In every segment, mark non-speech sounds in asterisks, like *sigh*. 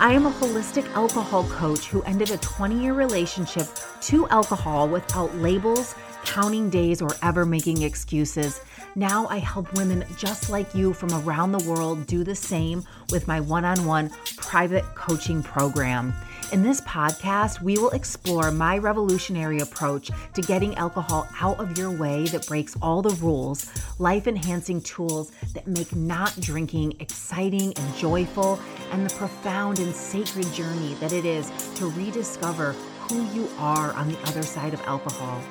I am a holistic alcohol coach who ended a 20 year relationship to alcohol without labels, counting days, or ever making excuses. Now I help women just like you from around the world do the same with my one on one private coaching program. In this podcast, we will explore my revolutionary approach to getting alcohol out of your way that breaks all the rules, life enhancing tools that make not drinking exciting and joyful, and the profound and sacred journey that it is to rediscover who you are on the other side of alcohol.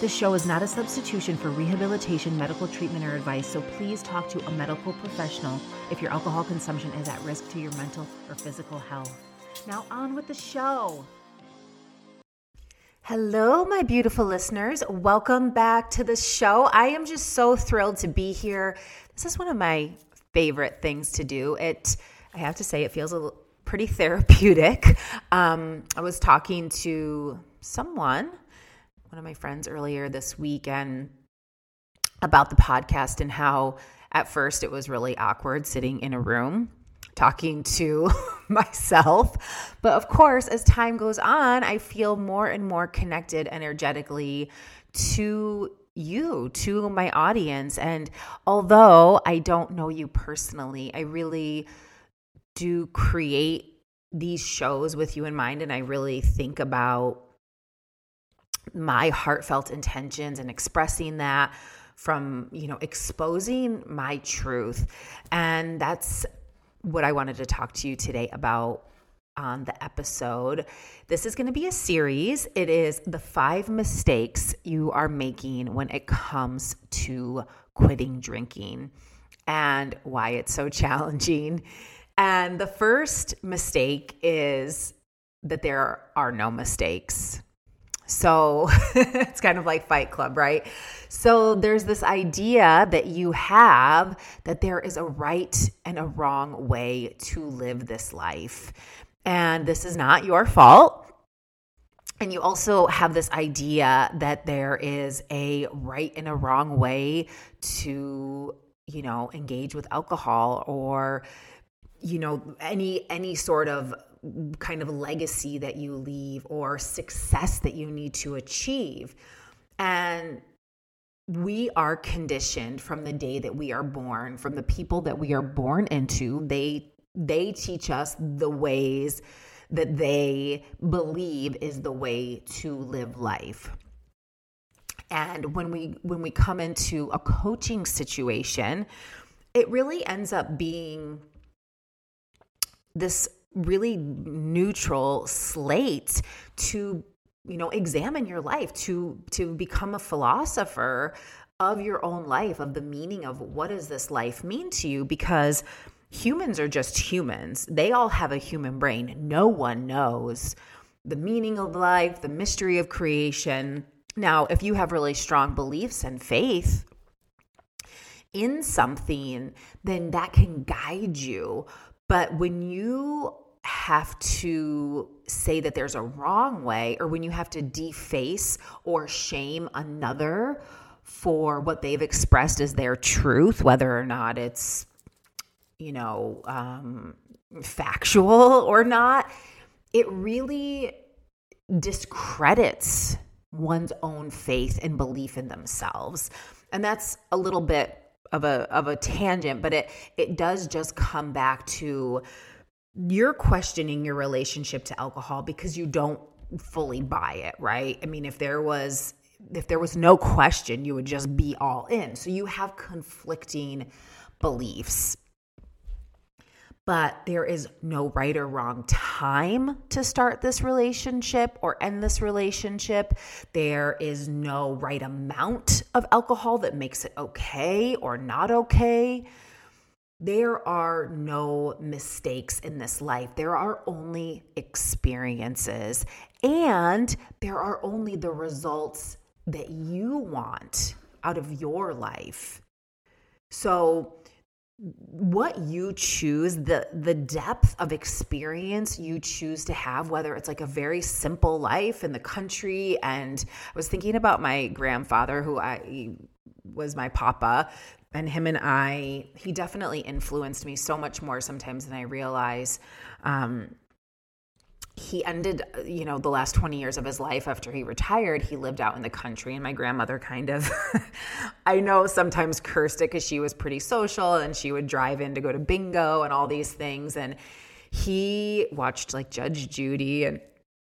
This show is not a substitution for rehabilitation, medical treatment, or advice, so please talk to a medical professional if your alcohol consumption is at risk to your mental or physical health. Now, on with the show. Hello, my beautiful listeners. Welcome back to the show. I am just so thrilled to be here. This is one of my favorite things to do. It, I have to say, it feels a pretty therapeutic. *laughs* Um, I was talking to someone, one of my friends earlier this week, and about the podcast and how at first it was really awkward sitting in a room talking to *laughs* *laughs* myself. But of course, as time goes on, I feel more and more connected energetically to you, to my audience. And although I don't know you personally, I really do create these shows with you in mind. And I really think about my heartfelt intentions and expressing that from you know exposing my truth and that's what I wanted to talk to you today about on the episode. This is going to be a series. It is the five mistakes you are making when it comes to quitting drinking and why it's so *laughs* challenging. And the first mistake is that there are no mistakes. So *laughs* it's kind of like Fight Club, right? So there's this idea that you have that there is a right and a wrong way to live this life. And this is not your fault. And you also have this idea that there is a right and a wrong way to, you know, engage with alcohol or you know any any sort of kind of legacy that you leave or success that you need to achieve. And we are conditioned from the day that we are born, from the people that we are born into. They they teach us the ways that they believe is the way to live life. And when we when we come into a coaching situation, it really ends up being this really neutral slate to you know examine your life to to become a philosopher of your own life of the meaning of what does this life mean to you because humans are just humans they all have a human brain no one knows the meaning of life, the mystery of creation. Now, if you have really strong beliefs and faith in something, then that can guide you. But when you have to say that there's a wrong way, or when you have to deface or shame another for what they've expressed as their truth, whether or not it's, you know, um, factual or not, it really discredits one's own faith and belief in themselves. And that's a little bit of a of a tangent, but it it does just come back to you're questioning your relationship to alcohol because you don't fully buy it, right? I mean, if there was if there was no question, you would just be all in. So you have conflicting beliefs but there is no right or wrong time to start this relationship or end this relationship. There is no right amount of alcohol that makes it okay or not okay. There are no mistakes in this life. There are only experiences, and there are only the results that you want out of your life. So, what you choose the the depth of experience you choose to have whether it's like a very simple life in the country and i was thinking about my grandfather who i was my papa and him and i he definitely influenced me so much more sometimes than i realize. Um, he ended, you know, the last 20 years of his life after he retired, he lived out in the country. And my grandmother kind of, *laughs* I know sometimes cursed it because she was pretty social and she would drive in to go to bingo and all these things. And he watched like Judge Judy and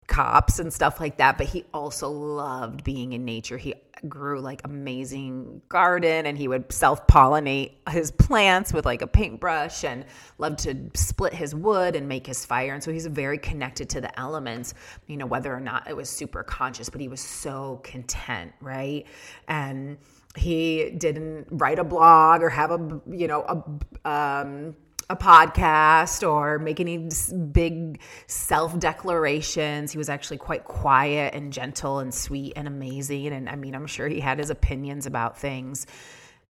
cops and stuff like that, but he also loved being in nature. He grew like amazing garden and he would self-pollinate his plants with like a paintbrush and loved to split his wood and make his fire. And so he's very connected to the elements, you know, whether or not it was super conscious, but he was so content, right? And he didn't write a blog or have a, you know, a um a podcast or make any big self declarations. He was actually quite quiet and gentle and sweet and amazing. And I mean, I'm sure he had his opinions about things,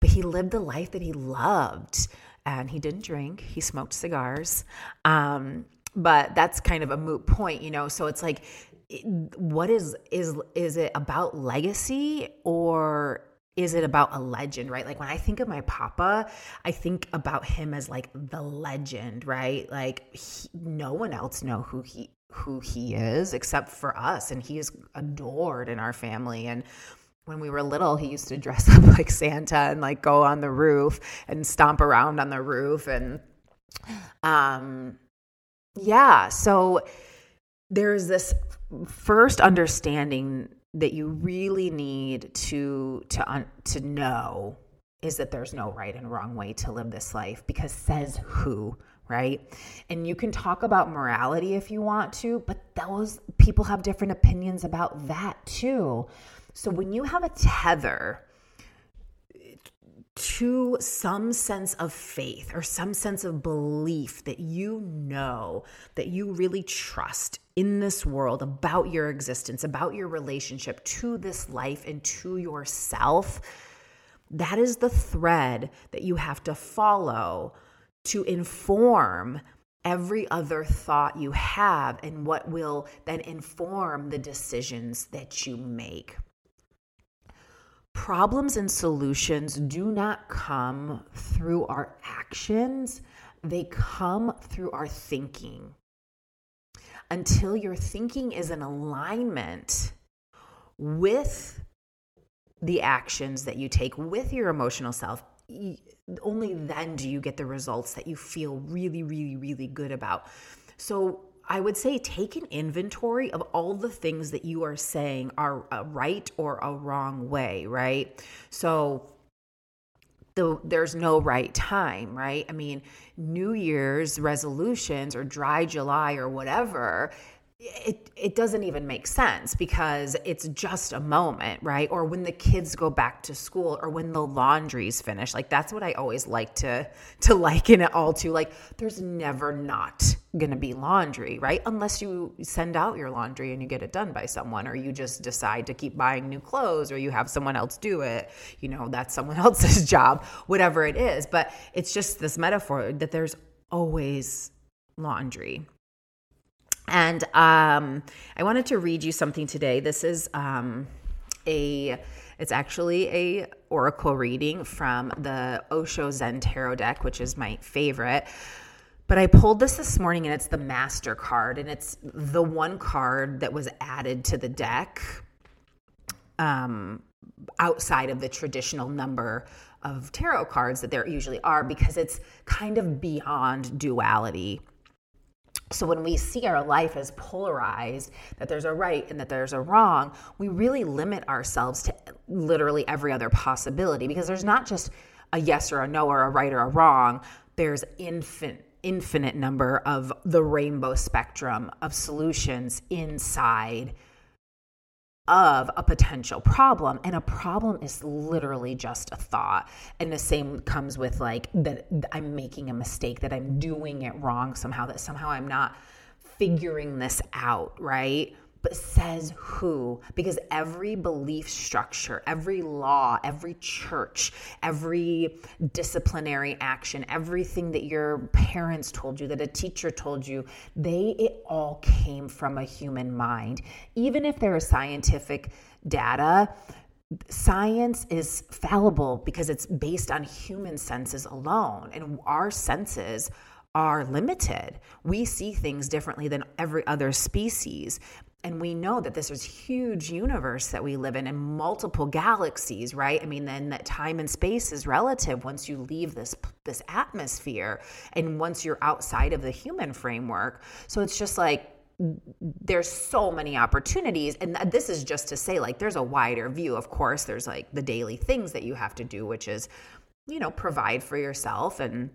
but he lived the life that he loved. And he didn't drink, he smoked cigars. Um, but that's kind of a moot point, you know? So it's like, what is is is it about legacy or is it about a legend, right? Like when I think of my papa, I think about him as like the legend, right? Like he, no one else know who he who he is except for us and he is adored in our family and when we were little, he used to dress *laughs* up like Santa and like go on the roof and stomp around on the roof and um yeah, so there's this first understanding that you really need to to un, to know is that there's no right and wrong way to live this life because says who right? And you can talk about morality if you want to but those people have different opinions about that too. So when you have a tether to some sense of faith or some sense of belief that you know that you really trust in this world about your existence, about your relationship to this life and to yourself, that is the thread that you have to follow to inform every other thought you have and what will then inform the decisions that you make. Problems and solutions do not come through our actions, they come through our thinking. Until your thinking is in alignment with the actions that you take with your emotional self only then do you get the results that you feel really really really good about. So I would say take an inventory of all the things that you are saying are a right or a wrong way, right? So the, there's no right time, right? I mean, New Year's resolutions or dry July or whatever, it it doesn't even make sense because it's just a moment, right? Or when the kids go back to school or when the laundry's finished. Like that's what I always like to to liken it all to. Like there's never not going to be laundry, right? Unless you send out your laundry and you get it done by someone or you just decide to keep buying new clothes or you have someone else do it. You know, that's someone *laughs* else's job, whatever it is. But it's just this metaphor that there's always laundry and um, I wanted to read you something today. This is um, a it's actually a oracle reading from the Osho Zen Tarot deck, which is my favorite. But I pulled this this morning and it's the master card and it's the one card that was added to the deck um, outside of the traditional number of tarot cards that there usually are because it's kind of beyond duality so when we see our life as polarized, that there's a right and that there's a wrong, we really limit ourselves to literally every other possibility because there's not just a yes or a no or a right or a wrong. There's infinite infinite number of the rainbow spectrum of solutions inside of a potential problem and a problem is literally just a thought. And the same comes with like that i'm making a mistake that i'm doing it wrong somehow that somehow i'm not figuring this out right but says who because every belief structure, every law, every church, every disciplinary action, everything that your parents told you, that a teacher told you, they it all came from a human mind. Even if there is scientific data, science is fallible because it's based on human senses alone and our senses are limited. We see things differently than every other species and we know that this is huge universe that we live in and multiple galaxies right? I mean then that time and space is relative once you leave this this atmosphere and once you're outside of the human framework. So it's just like there's so many opportunities. And this is just to say like there's a wider view of course. There's like the daily things that you have to do which is you know provide for yourself and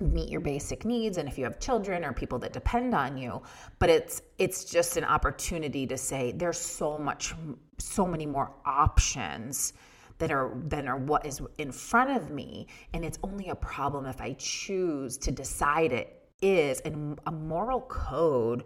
meet your basic needs and if you have children or people that depend on you but it's it's just an opportunity to say there's so much so many more options that are than are what is in front of me and it's only a problem if i choose to decide it is and a moral code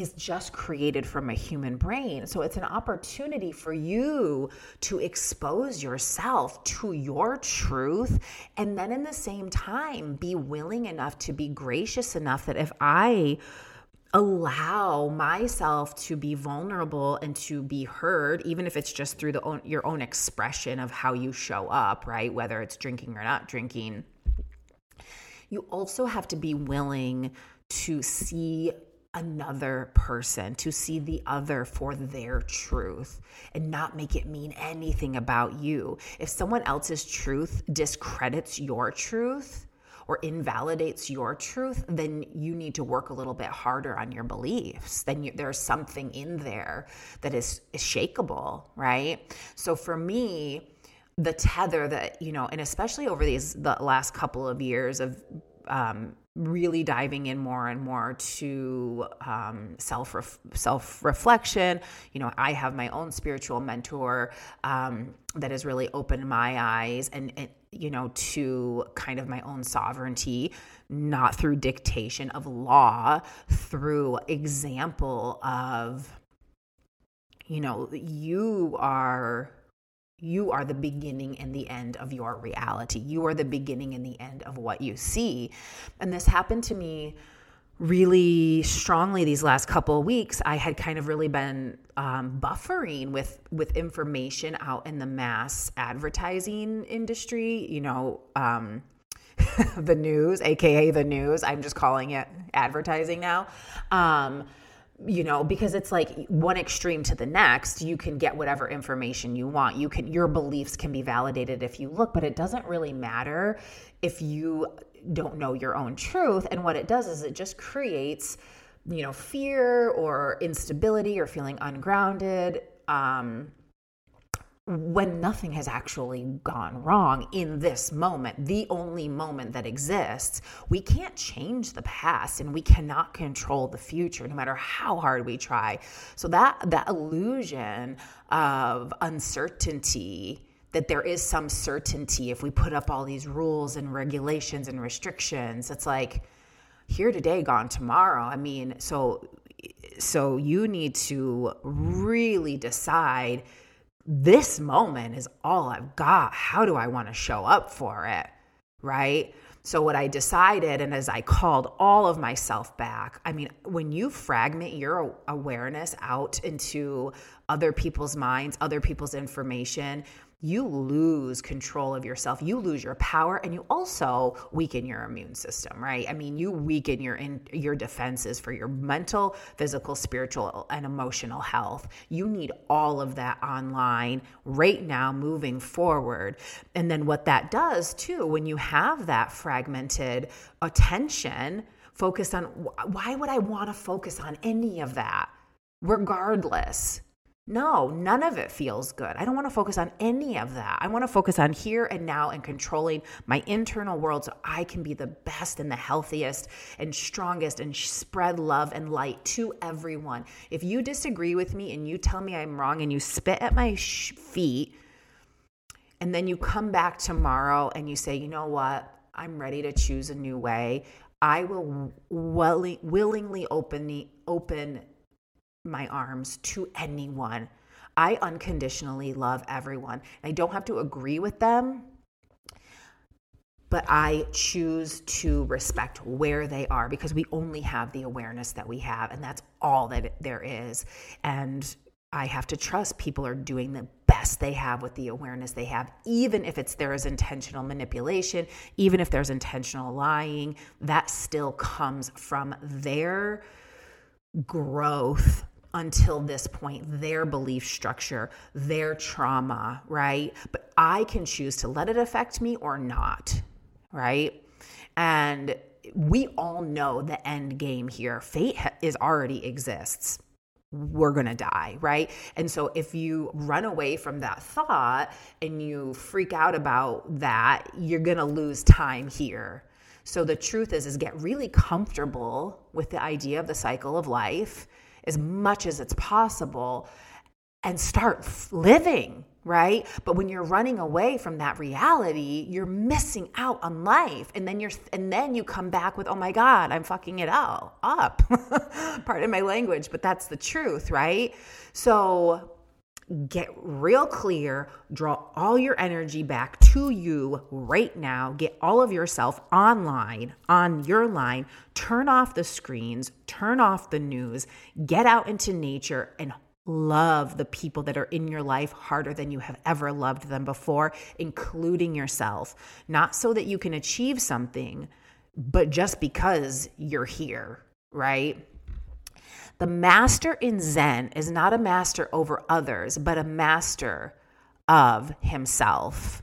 is just created from a human brain. So it's an opportunity for you to expose yourself to your truth. And then in the same time, be willing enough to be gracious enough that if I allow myself to be vulnerable and to be heard even if it's just through the own, your own expression of how you show up right whether it's drinking or not drinking you also have to be willing to see another person, to see the other for their truth and not make it mean anything about you. If someone else's truth discredits your truth, or invalidates your truth, then you need to work a little bit harder on your beliefs. Then you, there's something in there that is, is shakable, right? So for me, the tether that you know, and especially over these the last couple of years of um, really diving in more and more to um, self self reflection. You know, I have my own spiritual mentor um, that has really opened my eyes and, and you know to kind of my own sovereignty not through dictation of law through example of you know you are you are the beginning and the end of your reality. You are the beginning and the end of what you see. And this happened to me really strongly these last couple of weeks. I had kind of really been um, buffering with with information out in the mass advertising industry. You know, um, *laughs* the news, aka the news. I'm just calling it advertising now. Um, you know because it's like one extreme to the next you can get whatever information you want. You can your beliefs can be validated if you look but it doesn't really matter if you don't know your own truth. And what it does is it just creates you know fear or instability or feeling ungrounded um when nothing has actually gone wrong in this moment, the only moment that exists, we can't change the past and we cannot control the future no matter how hard we try. So that that illusion of uncertainty that there is some certainty if we put up all these rules and regulations and restrictions, it's like here today gone tomorrow. I mean, so so you need to really decide this moment is all I've got. How do I want to show up for it? Right? So, what I decided, and as I called all of myself back, I mean, when you fragment your awareness out into other people's minds, other people's information, you lose control of yourself. You lose your power and you also weaken your immune system, right? I mean, you weaken your in, your defenses for your mental, physical, spiritual and emotional health. You need all of that online right now moving forward. And then what that does too when you have that fragmented attention focused on why would I want to focus on any of that regardless? No, none of it feels good. I don't want to focus on any of that. I want to focus on here and now and controlling my internal world so I can be the best and the healthiest and strongest and spread love and light to everyone. If you disagree with me and you tell me I'm wrong and you spit at my sh- feet, and then you come back tomorrow and you say, you know what? I'm ready to choose a new way. I will willingly open the open my arms to anyone. I unconditionally love everyone. I don't have to agree with them, but I choose to respect where they are because we only have the awareness that we have, and that's all that there is. And I have to trust people are doing the best they have with the awareness they have, even if it's there is intentional manipulation, even if there's intentional lying, that still comes from their growth until this point, their belief structure, their trauma, right? But I can choose to let it affect me or not, right? And we all know the end game here. Fate is already exists. We're going to die, right? And so if you run away from that thought and you freak out about that, you're going to lose time here. So the truth is is get really comfortable with the idea of the cycle of life as much as it's possible and start living, right? But when you're running away from that reality, you're missing out on life. And then you're and then you come back with, "Oh my god, I'm fucking it all *laughs* up." Pardon my language, but that's the truth, right? So get real clear, draw all your energy back to you right now, get all of yourself online, on your line, turn off the screens, turn off the news, get out into nature and love the people that are in your life harder than you have ever loved them before, including yourself. Not so that you can achieve something, but just because you're here, right? The master in Zen is not a master over others, but a master of himself.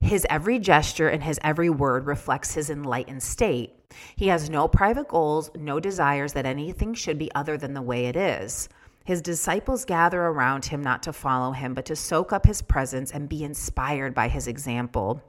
His every gesture and his every word reflects his enlightened state. He has no private goals, no desires that anything should be other than the way it is. His disciples gather around him not to follow him, but to soak up his presence and be inspired by his example.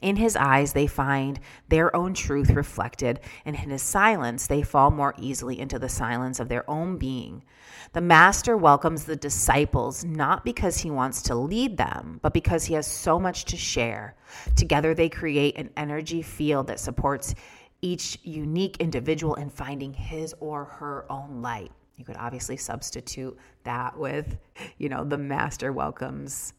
In his eyes, they find their own truth reflected, and in his silence, they fall more easily into the silence of their own being. The master welcomes the disciples not because he wants to lead them, but because he has so much to share. Together, they create an energy field that supports each unique individual in finding his or her own light. You could obviously substitute that with, you know, the master welcomes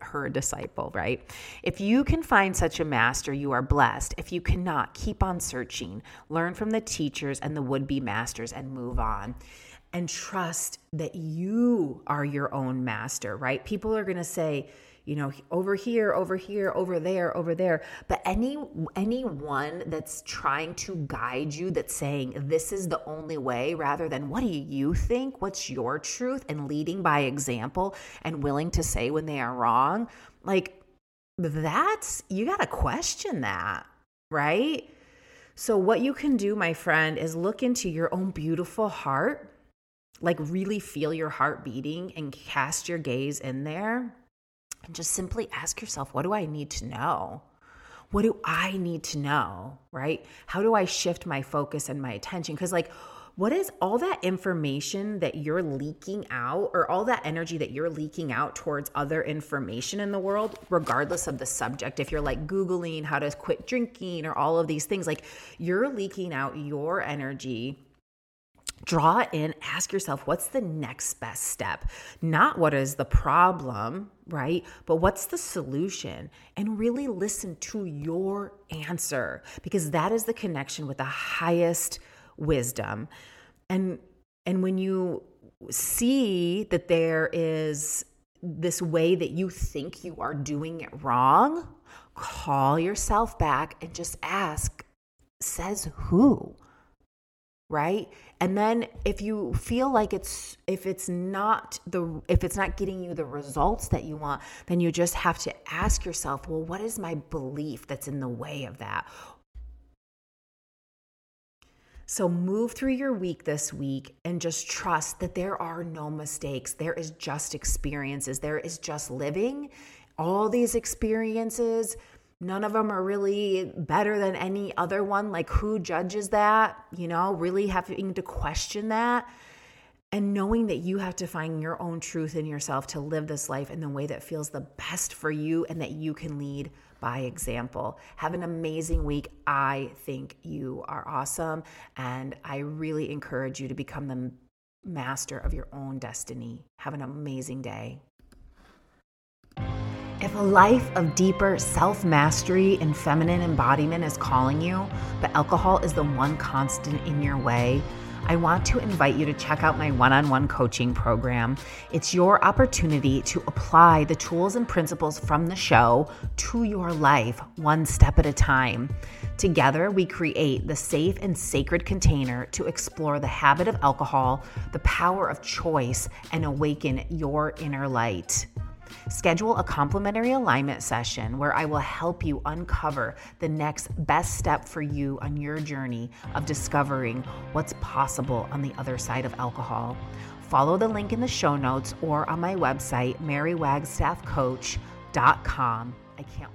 her disciple, right? If you can find such a master, you are blessed. If you cannot, keep on searching, learn from the teachers and the would be masters, and move on. And trust that you are your own master, right? People are going to say, you know over here over here over there over there. But any anyone that's trying to guide you that's saying this is the only way rather than what do you think? What's your truth? and leading by example and willing to say when they are wrong like that's you got to question that right? So what you can do my friend is look into your own beautiful heart like really feel your heart beating and cast your gaze in there and just simply ask yourself, what do I need to know? What do I need to know? Right? How do I shift my focus and my attention? Because, like, what is all that information that you're leaking out or all that energy that you're leaking out towards other information in the world regardless of the subject if you're like googling how to quit drinking or all of these things like you're leaking out your energy draw in, ask yourself, what's the next best step? Not what is the problem, right? But what's the solution? And really listen to your answer because that is the connection with the highest wisdom. And and when you see that there is this way that you think you are doing it wrong, call yourself back and just ask, says who? Right and then if you feel like it's if it's not the if it's not getting you the results that you want then you just have to ask yourself well what is my belief that's in the way of that so move through your week this week and just trust that there are no mistakes. There is just experiences. There is just living. All these experiences, none of them are really better than any other one. Like, who judges that? You know, really having to question that. And knowing that you have to find your own truth in yourself to live this life in the way that feels the best for you and that you can lead by example. Have an amazing week. I think you are awesome. And I really encourage you to become the master of your own destiny. Have an amazing day. If a life of deeper self mastery and feminine embodiment is calling you, but alcohol is the one constant in your way, I want to invite you to check out my one on one coaching program. It's your opportunity to apply the tools and principles from the show to your life one step at a time. Together, we create the safe and sacred container to explore the habit of alcohol, the power of choice, and awaken your inner light. Schedule a complimentary alignment session where I will help you uncover the next best step for you on your journey of discovering what's possible on the other side of alcohol. Follow the link in the show notes or on my website, marywagstaffcoach.com. I can't.